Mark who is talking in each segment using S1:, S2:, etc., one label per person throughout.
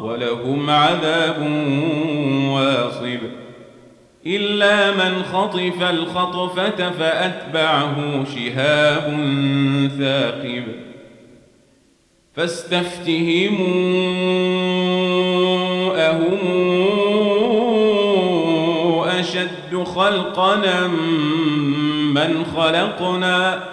S1: ولهم عذاب واصب. إلا من خطف الخطفة فأتبعه شهاب ثاقب. فاستفتهموا أهم أشد خلقنا من خلقنا.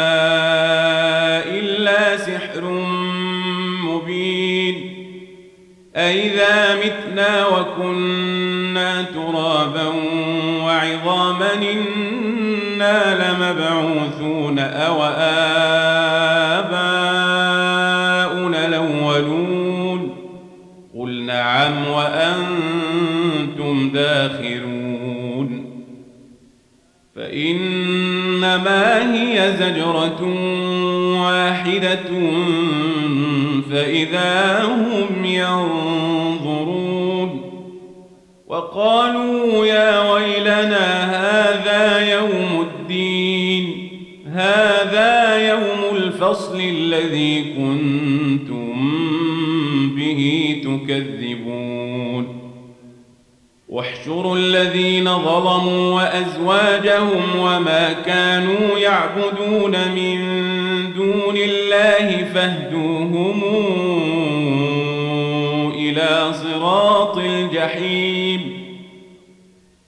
S1: وكنا ترابا وعظاما إنا لمبعوثون أو آباؤنا الأولون قل نعم وأنتم داخرون فإنما هي زجرة واحدة فإذا هم ينظرون وقالوا يا ويلنا هذا يوم الدين هذا يوم الفصل الذي كنتم به تكذبون. واحشروا الذين ظلموا وأزواجهم وما كانوا يعبدون من دون الله فاهدوهم إلى صراط الجحيم.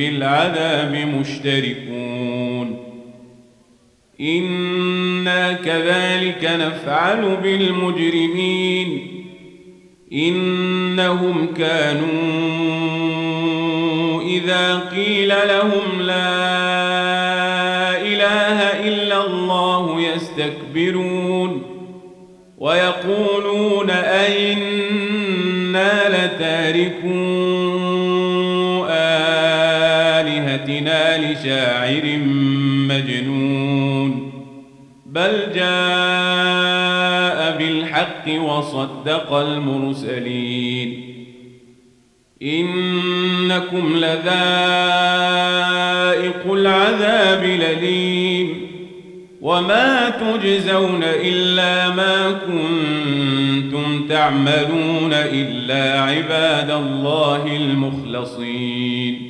S1: في العذاب مشتركون. إنا كذلك نفعل بالمجرمين. إنهم كانوا إذا قيل لهم لا إله إلا الله يستكبرون ويقولون أئنا لتاركون. لشاعر مجنون. بل جاء بالحق وصدق المرسلين. إنكم لذائق العذاب لليم وما تجزون إلا ما كنتم تعملون إلا عباد الله المخلصين.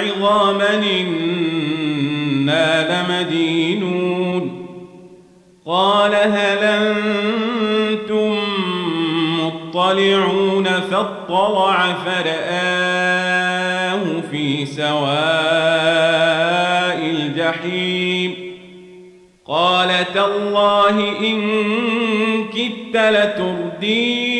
S1: وعظاما إنا لمدينون. قال هل أنتم مطلعون فاطلع فرآه في سواء الجحيم. قال تالله إن كدت لتردين.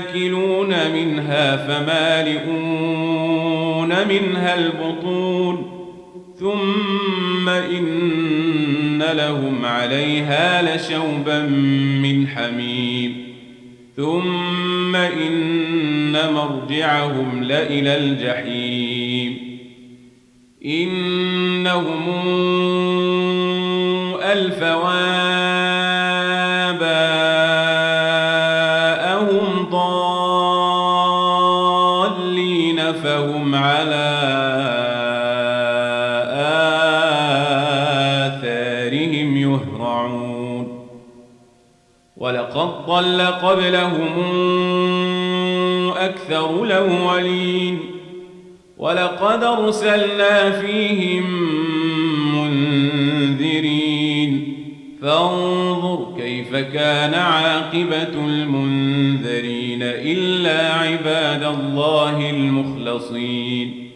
S1: لآكلون منها فمالئون منها البطون ثم إن لهم عليها لشوبا من حميم ثم إن مرجعهم لإلى الجحيم إنهم ولقد ضل قبلهم أكثر الأولين ولقد أرسلنا فيهم منذرين فانظر كيف كان عاقبة المنذرين إلا عباد الله المخلصين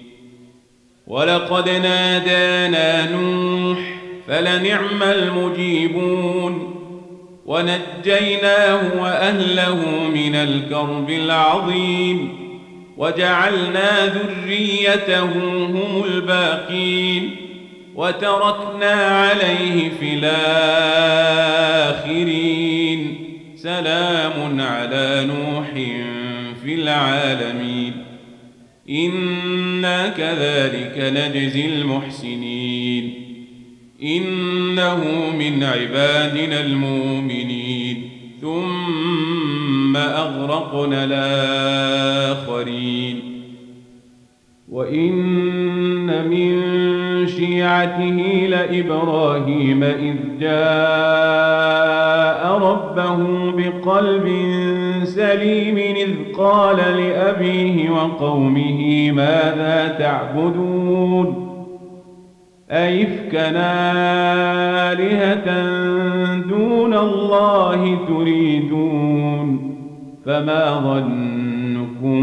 S1: ولقد نادانا نوح فلنعم المجيبون ونجيناه وأهله من الكرب العظيم وجعلنا ذريته هم الباقين وتركنا عليه في الآخرين. سلام على نوح في العالمين. إنا كذلك نجزي المحسنين. إنه من عبادنا المؤمنين. ثم أغرقنا الآخرين. وإن من شيعته لإبراهيم إذ جاء ربه بقلب سليم إذ قال لأبيه وقومه ماذا تعبدون؟ أئفكا آلهة دون الله تريدون؟ فما ظنكم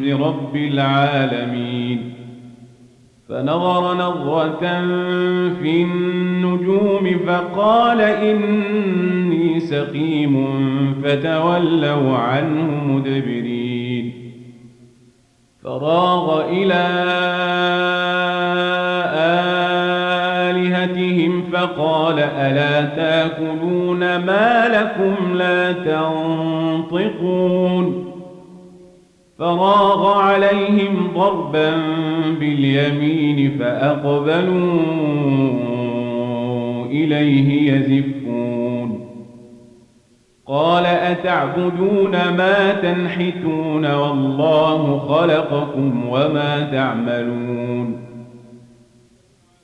S1: برب العالمين؟ فنظر نظرة في النجوم فقال إني سقيم فتولوا عنه مدبرين. فراغ إلى فقال ألا تأكلون ما لكم لا تنطقون فراغ عليهم ضربا باليمين فأقبلوا إليه يزفون قال أتعبدون ما تنحتون والله خلقكم وما تعملون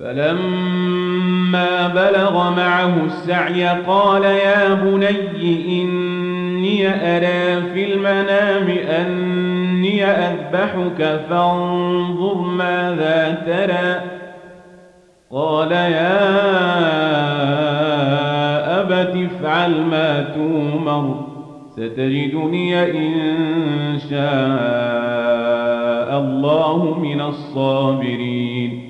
S1: فلما بلغ معه السعي قال يا بني إني أرى في المنام أني أذبحك فانظر ماذا ترى. قال يا أبت افعل ما تومر ستجدني إن شاء الله من الصابرين.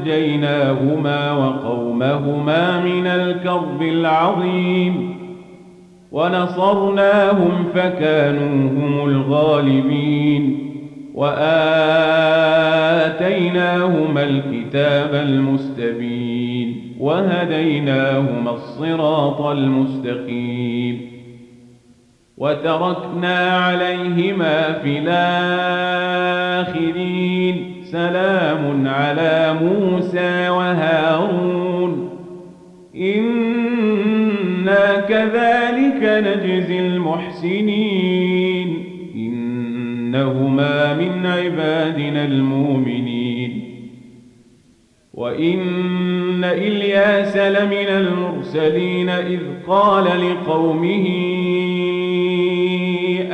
S1: ونجيناهما وقومهما من الكرب العظيم ونصرناهم فكانوا هم الغالبين وآتيناهما الكتاب المستبين وهديناهما الصراط المستقيم وتركنا عليهما في الآخرين سلام على موسى وهارون. إنا كذلك نجزي المحسنين. إنهما من عبادنا المؤمنين. وإن إلياس لمن المرسلين إذ قال لقومه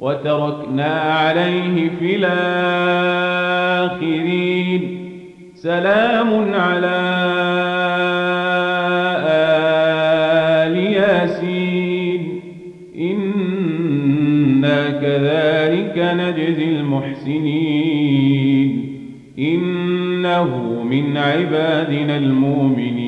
S1: وتركنا عليه في الآخرين. سلام على آل ياسين. إنا كذلك نجزي المحسنين. إنه من عبادنا المؤمنين.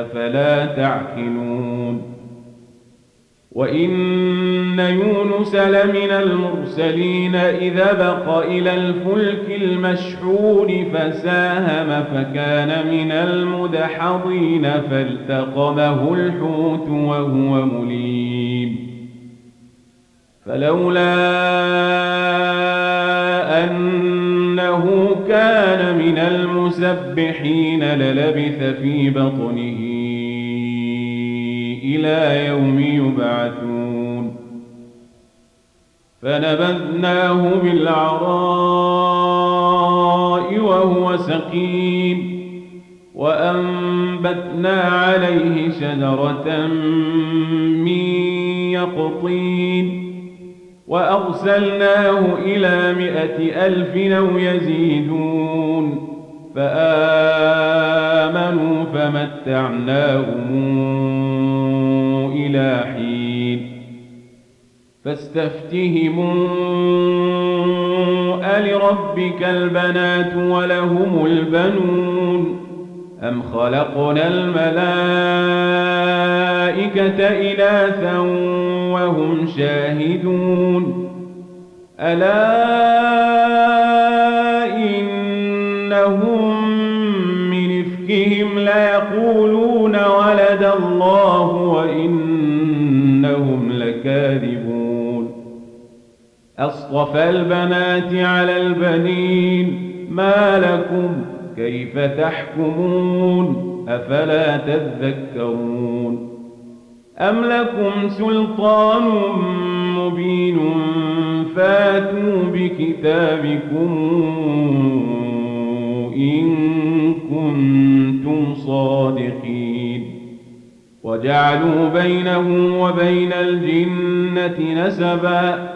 S1: أفلا تعقلون وإن يونس لمن المرسلين إذا بق إلى الفلك المشحون فساهم فكان من المدحضين فالتقمه الحوت وهو مليم فلولا أنه كان من المسبحين للبث في بطنه إلى يوم يبعثون. فنبذناه بالعراء وهو سقيم. وأنبتنا عليه شجرة من يقطين. وأرسلناه إلى مائة ألف أو يزيدون. فآمنوا فمتعناهم إلى حين فاستفتهموا ألربك البنات ولهم البنون أم خلقنا الملائكة إناثا وهم شاهدون ألا أصطفى البنات على البنين. ما لكم كيف تحكمون؟ أفلا تذكرون؟ أم لكم سلطان مبين فاتوا بكتابكم إن كنتم صادقين. وجعلوا بينه وبين الجنة نسبا.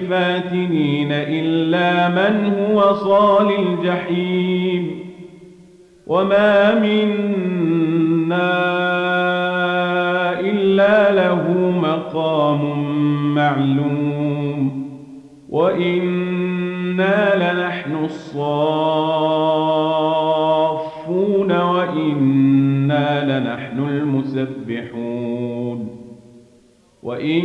S1: عليه بفاتنين إلا من هو صال الجحيم. وما منا إلا له مقام معلوم. وإنا لنحن الصافون وإنا لنحن المسبحون. وإن